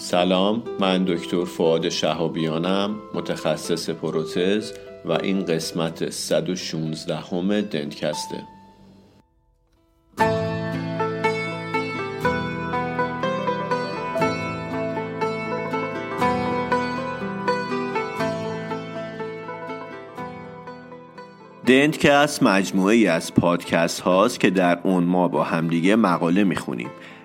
سلام من دکتر فعاد شهابیانم متخصص پروتز و این قسمت 116 همه دنتکسته. دنتکست مجموعه ای از پادکست هاست که در اون ما با همدیگه مقاله می‌خونیم.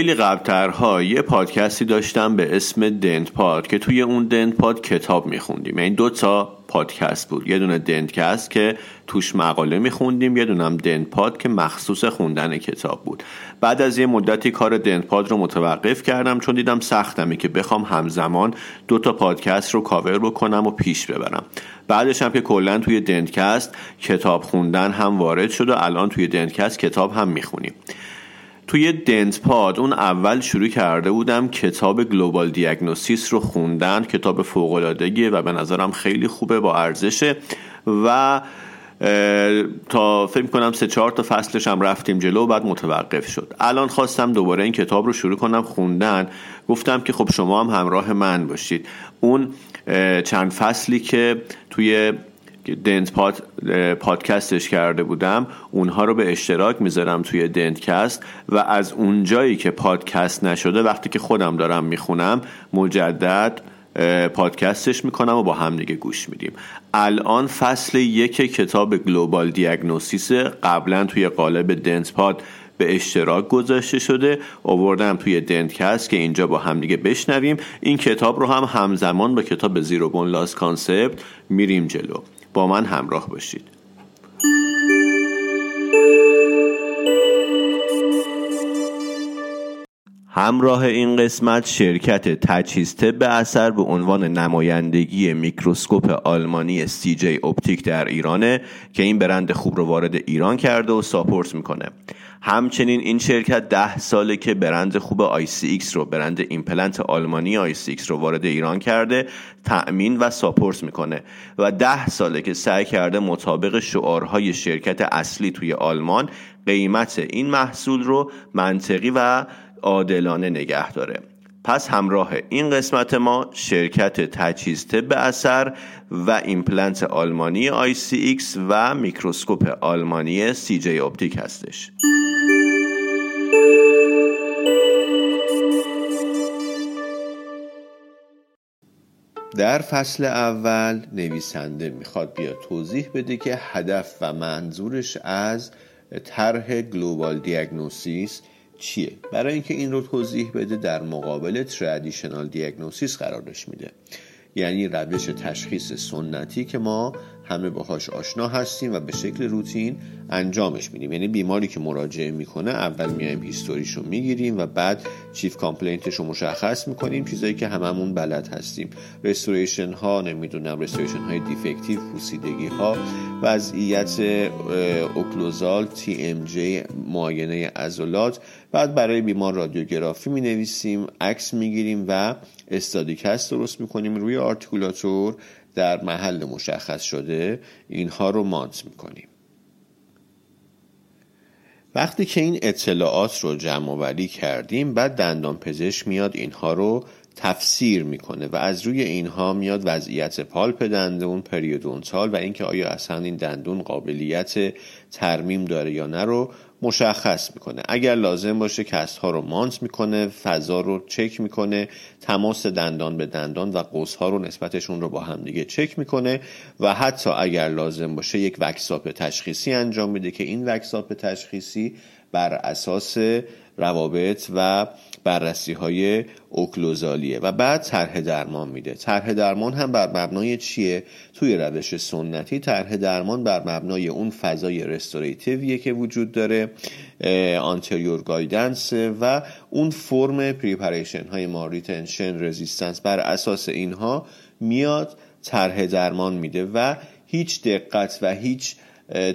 خیلی قبلترها یه پادکستی داشتم به اسم دنت پاد که توی اون دنت پاد کتاب میخوندیم. این دو تا پادکست بود. یه دونه دنتکست که توش مقاله میخوندیم یه دونه دنت پاد که مخصوص خوندن کتاب بود. بعد از یه مدتی کار دنت پاد رو متوقف کردم چون دیدم سختمه که بخوام همزمان دو تا پادکست رو کاور بکنم و پیش ببرم. بعدش هم که کلا توی دنتکست کتاب خوندن هم وارد شد و الان توی دنتکست کتاب هم می‌خونیم. توی دنت پاد اون اول شروع کرده بودم کتاب گلوبال دیاگنوستیس رو خوندن. کتاب فوق و به نظرم خیلی خوبه با ارزشه. و تا فکر کنم سه چهار تا فصلش هم رفتیم جلو و بعد متوقف شد. الان خواستم دوباره این کتاب رو شروع کنم خوندن. گفتم که خب شما هم همراه من باشید. اون چند فصلی که توی دنت پاد پادکستش کرده بودم اونها رو به اشتراک می‌ذارم توی DentCast و از اونجایی که پادکست نشده وقتی که خودم دارم می‌خونم مجدد پادکستش می‌کنم و با هم دیگه گوش میدیم. الان فصل یک کتاب Global Diagnosis قبلا توی قالب DentPod به اشتراک گذاشته شده آوردم توی DentCast که اینجا با هم دیگه بشنویم. این کتاب رو هم همزمان با کتاب Zero Bone Loss Concept میریم جلو. با من همراه باشید. همراه این قسمت شرکت تجهیز طب اثر به عنوان نمایندگی میکروسکوپ آلمانی CJ Optik در ایرانه که این برند خوب رو وارد ایران کرده و support می‌کنه. همچنین این شرکت ده ساله که برند خوب ICX رو برند ایمپلنت آلمانی ICX رو وارد ایران کرده تأمین و support می‌کنه. و ده ساله که سعی کرده مطابق شعارهای شرکت اصلی توی آلمان قیمت این محصول رو منطقی و عادلانه نگه داره. پس همراه این قسمت ما شرکت تجهیز طب اثر و ایمپلنت آلمانی ICX و میکروسکوپ آلمانی CJ Optik هستش. در فصل اول نویسنده می‌خواد بیا توضیح بده که هدف و منظورش از طرح گلوبال دیاگنوسیس چیه. برای اینکه این رو توضیح بده در مقابل ترادیشنال دیاگنوسیس قرارش میده. یعنی روش تشخیص سنتی که ما همه باهاش آشنا هستیم و به شکل روتین انجامش میدیم. یعنی بیماری که مراجعه می‌کنه اول میایم هیستوریش رو می‌گیریم و بعد chief complaint ش رو مشخص می‌کنیم چیزایی که هممون بلد هستیم. restoration ها نمی‌دونم restoration های defective پوسیدگی ها وضعیت occlusal TMJ معاینه عضلات. بعد برای بیمار رادیوگرافی می نویسیم عکس می‌گیریم و study cast درست می‌کنیم. روی articulator در محل مشخص شده اینها رو mount می‌کنیم. وقتی که این اطلاعات رو جمع آوری کردیم بعد دندان پزشک میاد اینها رو تفسیر می‌کنه و از روی اینها میاد وضعیت pulp دندون periodontal و اینکه آیا اصلا این دندون قابلیت ترمیم داره یا نه رو مشخص می‌کنه. اگر لازم باشه cast ها رو mount می‌کنه فضا رو چک می‌کنه تماس دندان به دندان و قوس ها رو نسبتشون رو با هم دیگه چک می‌کنه و حتی اگر لازم باشه یک wax-up تشخیصی انجام میده که این wax-up تشخیصی بر اساس روابط و بررسی های occlusal یه. و بعد طرح درمان میده. طرح درمان هم بر مبنای چیه؟ توی روش سنتی طرح درمان بر مبنای اون فضای restorative یه که وجود داره anterior guidance و اون فرم preparation های ما retention resistance بر اساس اینها میاد طرح درمان میده و هیچ دقت و هیچ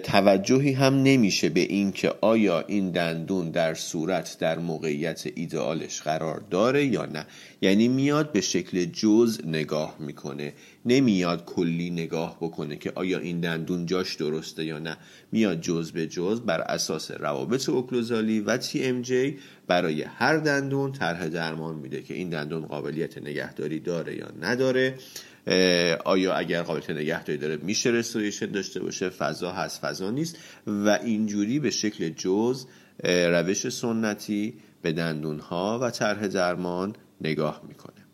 توجهی هم نمیشه به اینکه آیا این دندون در صورت در موقعیت ایدئالش قرار داره یا نه. یعنی میاد به شکل جز نگاه می‌کنه. نمیاد کلی نگاه بکنه که آیا این دندون جاش درسته یا نه. میاد جز به جز بر اساس روابط اوکلوزالی و تی ام جی برای هر دندون طرح درمان میده که این دندون قابلیت نگهداری داره یا نداره. آیا اگر قابلیت نگهداری داره میشه رستوریشن داشته باشه؟ فضا هست فضا نیست. و اینجوری به شکل جز روش سنتی به دندون ها و طرح درمان نگاه می‌کنه.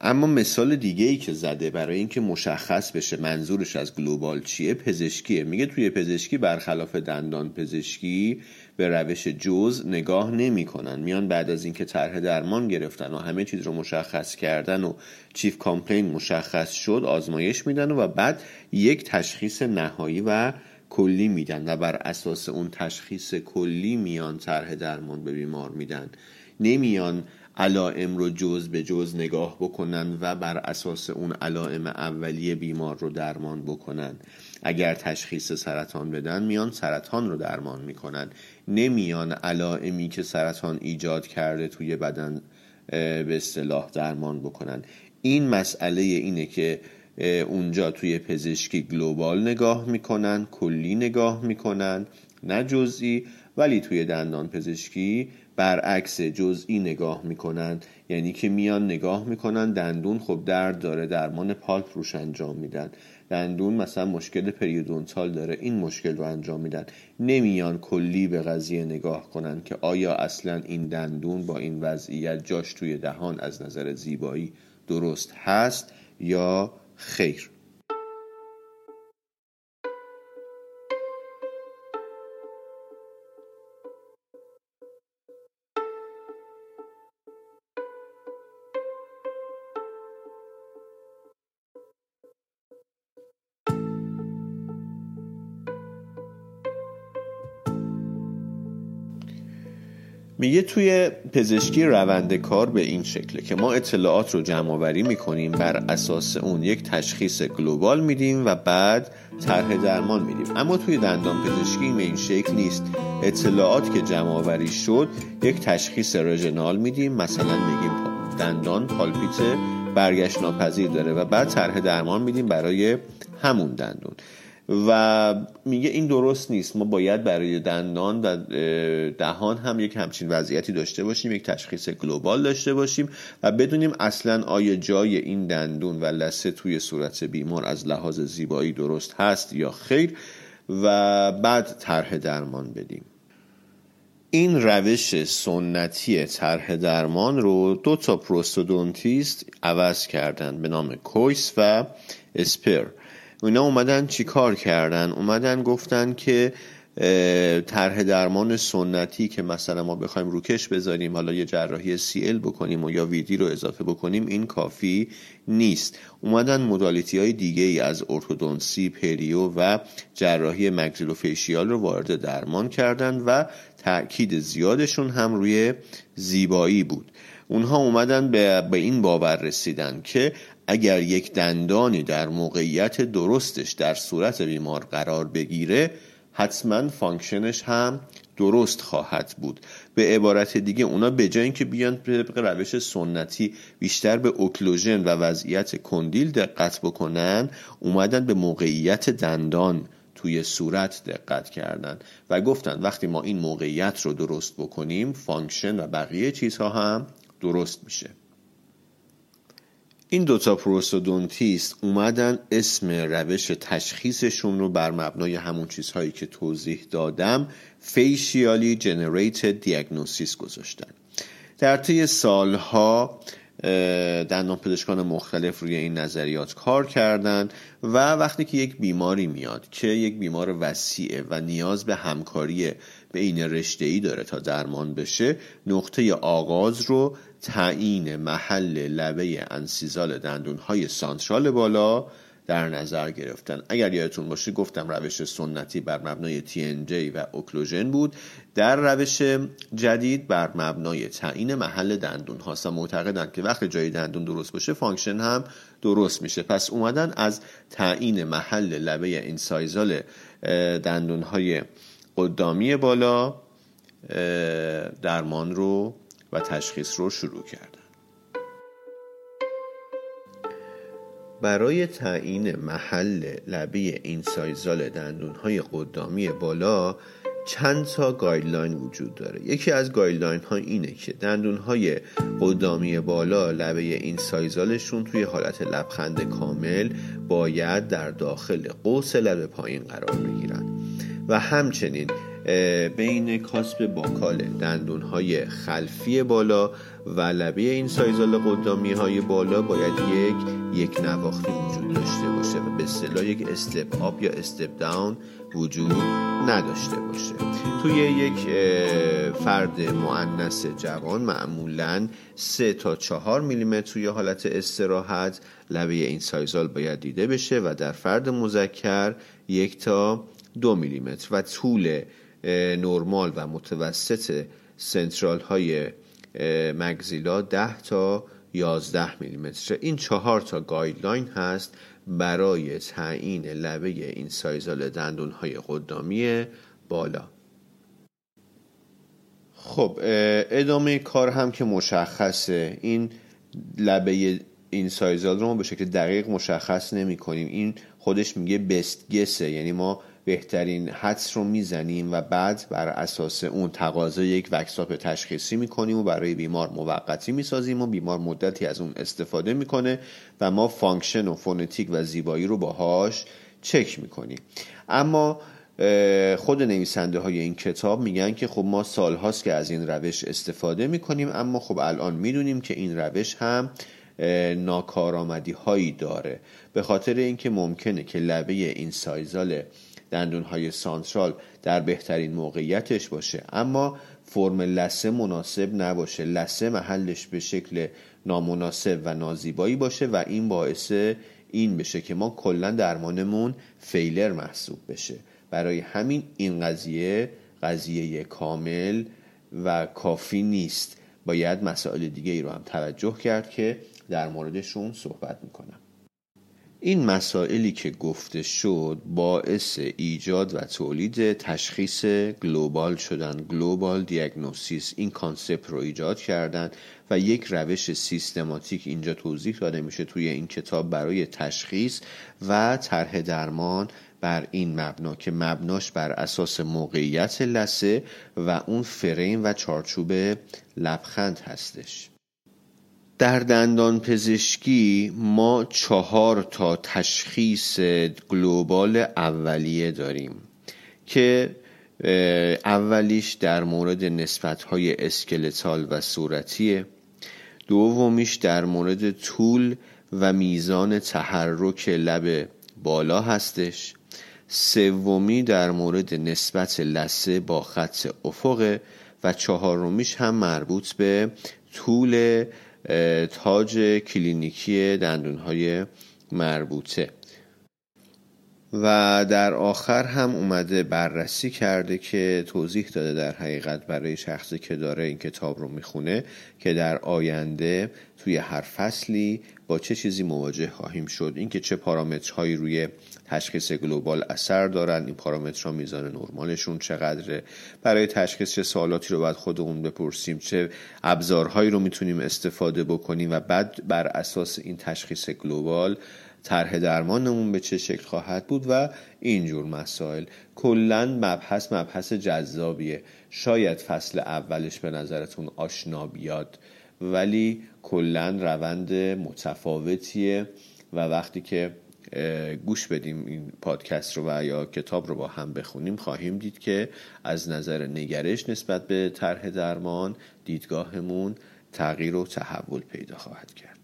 اما مثال دیگه ای که زده برای اینکه مشخص بشه منظورش از گلوبال چیه پزشکیه. میگه توی پزشکی برخلاف دندان پزشکی به روش جز نگاه نمی‌کنن. میان بعد از اینکه طرح درمان گرفتن و همه چیز رو مشخص کردن و چیف کامپلین مشخص شد آزمایش میدن و بعد یک تشخیص نهایی و کلی میدن و بر اساس اون تشخیص کلی میان طرح درمان به بیمار میدن. نمیان علائم رو جز به جز نگاه بکنن و بر اساس اون علائم اولیه بیمار رو درمان بکنن. اگر تشخیص سرطان بدن میان سرطان رو درمان می‌کنن. نمیان علائمی که سرطان ایجاد کرده توی بدن به اصطلاح درمان بکنن. این مسئله اینه که اونجا توی پزشکی گلوبال نگاه می‌کنن کلی نگاه می‌کنن نه جزئی ولی توی دندان پزشکی برعکس جزئی نگاه می‌کنن یعنی که میان نگاه می‌کنن دندون خب درد داره درمان پالپ روش انجام میدن. دندون مثلا مشکل پریودونتال داره این مشکل رو انجام میدن. نمیان کلی به قضیه نگاه کنن که آیا اصلا این دندون با این وضعیت جاش توی دهان از نظر زیبایی درست هست یا خیر. میگه توی پزشکی روند کار به این شکله که ما اطلاعات رو جمع آوری می‌کنیم بر اساس اون یک تشخیص گلوبال میدیم و بعد طرح درمان میدیم. اما توی دندان پزشکی به این شکل نیست. اطلاعات که جمع آوری شد یک تشخیص رژنال میدیم. مثلا میگیم دندان پالپیت برگشت ناپذیر داره و بعد طرح درمان میدیم برای همون دندون. و میگه این درست نیست. ما باید برای دندان و دهان هم یک همچین وضعیتی داشته باشیم یک تشخیص global داشته باشیم و بدونیم اصلا آیا جای این دندون و لثه توی صورت بیمار از لحاظ زیبایی درست هست یا خیر و بعد طرح درمان بدیم. این روش سنتی طرح درمان رو دو تا prosthodontist عوض کردن به نام کویس و اسپر. اینا اومدن چی کار کردن؟ اومدن گفتن که طرح درمان سنتی که مثلا ما بخوایم روکش بذاریم حالا یه جراحی سی ال بکنیم و یا ویدی رو اضافه بکنیم این کافی نیست. اومدن مدالیتی های دیگه ای از ارتودونسی پریو و جراحی مگزیلوفیشیال رو وارد درمان کردن و تاکید زیادشون هم روی زیبایی بود. اونها اومدن به, به این باور رسیدن که اگر یک دندانی در موقعیت درستش در صورت بیمار قرار بگیره حتما function ش هم درست خواهد بود. به عبارت دیگه اونا به جای اینکه بیان طبق روش سنتی بیشتر به occlusion و وضعیت condyle دقت بکنن اومدن به موقعیت دندان توی صورت دقت کردن و گفتن وقتی ما این موقعیت رو درست بکنیم function و بقیه چیزها هم درست میشه. این دوتا پروستودونتیست اومدن اسم روش تشخیصشون رو بر مبنای همون چیزهایی که توضیح دادم فیشیالی جنریتد دیاگنوسیس گذاشتن. در طی سالها دندان پزشکان مختلف روی این نظریات کار کردند و وقتی که یک بیماری میاد که یک بیمار وسیعه و نیاز به همکاری بین رشته ای داره تا درمان بشه نقطه آغاز رو تعیین محل لبه incisal دندون های central بالا در نظر گرفتن. اگر یادتون باشه گفتم روش سنتی بر مبنای TMJ و occlusion بود. در روش جدید بر مبنای تعیین محل دندون هاست و معتقدند که وقتی جای دندون درست باشه function هم درست میشه. پس اومدن از تعیین محل لبه incisal دندون های قدامی بالا درمان رو و تشخیص رو شروع کردن. برای تعیین محل لبه incisal دندون های قدامی بالا چند تا guideline وجود داره. یکی از guideline ها اینه که دندون های قدامی بالا لبه incisal شون توی حالت لبخند کامل باید در داخل قوس لبه پایین قرار بگیرن. و همچنین بین کاسب باکال دندون های خلفی بالا و لبه این سایزال قدامی های بالا باید یک یک نواختی وجود داشته باشه و به اصطلاح یک استپ آپ یا استپ داون وجود نداشته باشه. توی یک فرد معنس جوان معمولا 3 تا 4 میلیمتر توی حالت استراحت لبه incisal باید دیده بشه و در فرد مذکر یک تا دو میلیمتر و طول نرمال و متوسط central های maxilla 10 تا 11 میلیمتر. این چهار تا guideline هست برای تعیین لبه incisal دندون های قدامی بالا. خب ادامه کار هم که مشخصه. این لبه incisal رو ما به شکل دقیق مشخص نمی کنیم. این خودش میگه best guess ه یعنی ما بهترین حدس رو می‌زنیم و بعد بر اساس اون تقاضا یک wax-up تشخیصی می‌کنیم و برای بیمار موقتی می‌سازیم و بیمار مدتی از اون استفاده می‌کنه و ما function و phonetic و زیبایی رو باهاش چک می‌کنیم. اما خود نویسنده های این کتاب میگن که خب ما سالهاست که از این روش استفاده می‌کنیم اما خب الان می‌دونیم که این روش هم ناکارآمدی هایی داره. به خاطر اینکه ممکنه که لبه این سایزال دندون های سانترال در بهترین موقعیتش باشه. اما فرم لسه مناسب نباشه. لسه محلش به شکل نامناسب و نازیبایی باشه و این باعث این بشه که ما کلا درمانمون failure محسوب بشه. برای همین این قضیه قضیه کامل و کافی نیست. باید مسائل دیگه ای رو هم توجه کرد که در موردشون صحبت می‌کنم. این مسائلی که گفته شد باعث ایجاد و تولید تشخیص global شدن global diagnosis این concept رو ایجاد کردن و یک روش سیستماتیک اینجا توضیح داده میشه توی این کتاب برای تشخیص و طرح درمان بر این مبنا که مبناش بر اساس موقعیت لسه و اون فریم و چارچوب لبخند هستش. در دندان پزشکی ما چهار تا تشخیص گلوبال اولیه داریم که اولیش در مورد نسبتهای اسکلتال و صورتیه. دومیش در مورد طول و میزان تحرک لب بالا هستش. سومی در مورد نسبت لسه با خط افقه و چهارمیش هم مربوط به طول تاج کلینیکی دندونهای مربوطه. و در آخر هم اومده بررسی کرده که توضیح داده در حقیقت برای شخصی که داره این کتاب رو می‌خونه که در آینده توی هر فصلی با چه چیزی مواجه خواهیم شد. اینکه چه پارامترهایی روی تشخیص گلوبال اثر دارن این پارامترها میزان نرمالشون چقدره برای تشخیص چه سوالاتی رو باید خودمون بپرسیم چه ابزارهایی رو می‌تونیم استفاده بکنیم و بعد بر اساس این تشخیص گلوبال طرح درمانمون به چه شکل خواهد بود و اینجور مسائل. کلا مبحث مبحث جذابیه. شاید فصل اولش به نظرتون آشنا بیاد ولی کلا روند متفاوتیه و وقتی که گوش بدیم این پادکست رو و یا کتاب رو با هم بخونیم خواهیم دید که از نظر نگرش نسبت به طرح درمان دیدگاهمون تغییر و تحول پیدا خواهد کرد.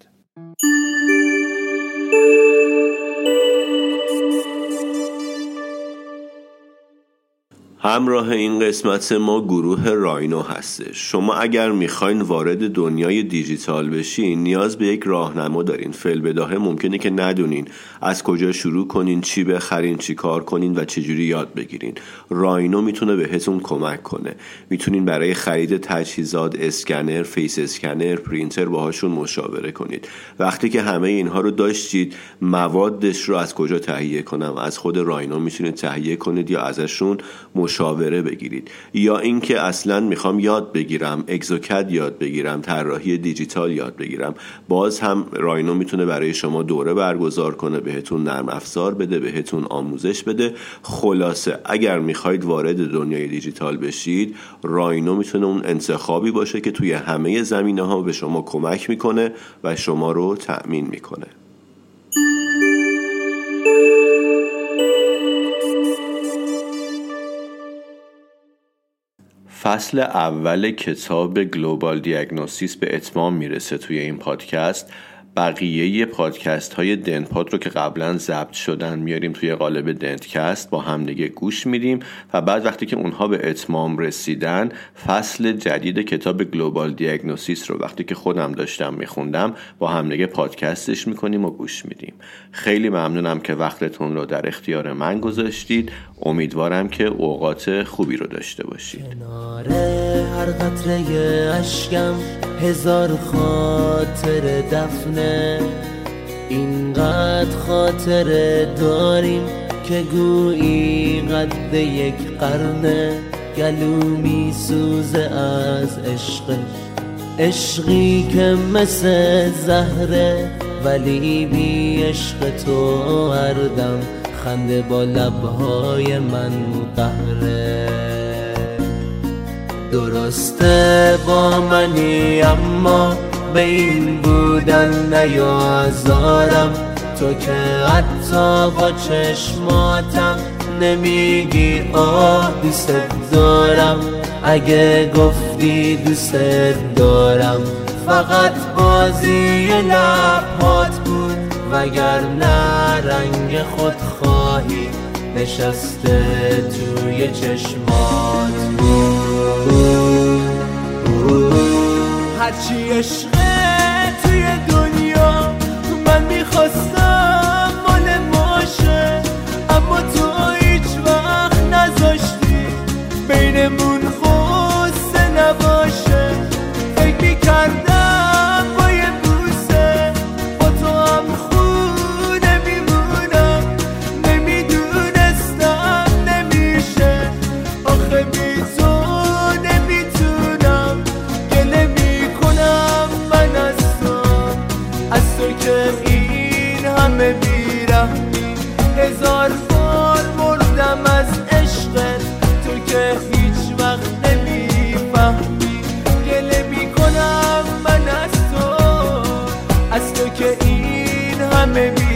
همراه این قسمت ما گروه راینو هستش شما اگر می‌خواین وارد دنیای دیجیتال بشین نیاز به یک راهنما دارین. فل بداهه ممکنه که ندونین از کجا شروع کنین چی بخرین چی کار کنین و چجوری یاد بگیرین. راینو می‌تونه بهتون کمک کنه. می‌تونین برای خرید تجهیزات اسکنر face scanner پرینتر باهاشون مشاوره کنید. وقتی که همه اینها رو داشتید موادش رو از کجا تهیه کنم؟ از خود راینو می‌تونید تهیه کنید یا ازشون مشاوره بگیرید. یا اینکه اصلا می‌خوام یاد بگیرم exocad یاد بگیرم طراحی دیجیتال یاد بگیرم. باز هم راینو می‌تونه برای شما دوره برگزار کنه بهتون نرم افزار بده بهتون آموزش بده. خلاصه اگر می‌خواید وارد دنیای دیجیتال بشید راینو می‌تونه اون انتخابی باشه که توی همه زمینه ها به شما کمک می‌کنه و شما رو تأمین می‌کنه. فصل اول کتاب گلوبال دیاگنوستیس به اتمام می‌رسه توی این پادکست. بقیه پادکست های دنپاد رو که قبلا ضبط شدن میاریم توی قالب دنتکست با همدیگه گوش میدیم و بعد وقتی که اونها به اتمام رسیدن فصل جدید کتاب گلوبال دیاگنوسیس رو وقتی که خودم داشتم میخوندم با همدیگه پادکستش می‌کنیم و گوش میدیم. خیلی ممنونم که وقتتون رو در اختیار من گذاشتید. امیدوارم که اوقات خوبی رو داشته باشید. هر قطره اشکم هزار خاطر دفنه اینقدر خاطره داریم که گویی قد یک قرنه گلو می سوزه از عشق. عشقی که مثل زهره ولی بی عشق تو هردم خنده با لبهای من قهره درسته با منی اما به این بودن نیازارم تو که حتی با چشماتم نمیگی آه دوست دارم. اگه گفتی دوست دارم. فقط بازی لبهات بود. وگرنه رنگ خودخواهی نشسته توی چشمات. هرچی عشقه که این همه بیرحمی هزار بار مردم از عشقت تو که هیچ وقت نمی‌فهمی گله می‌کنم من از تو از تو که این همه بیرحمی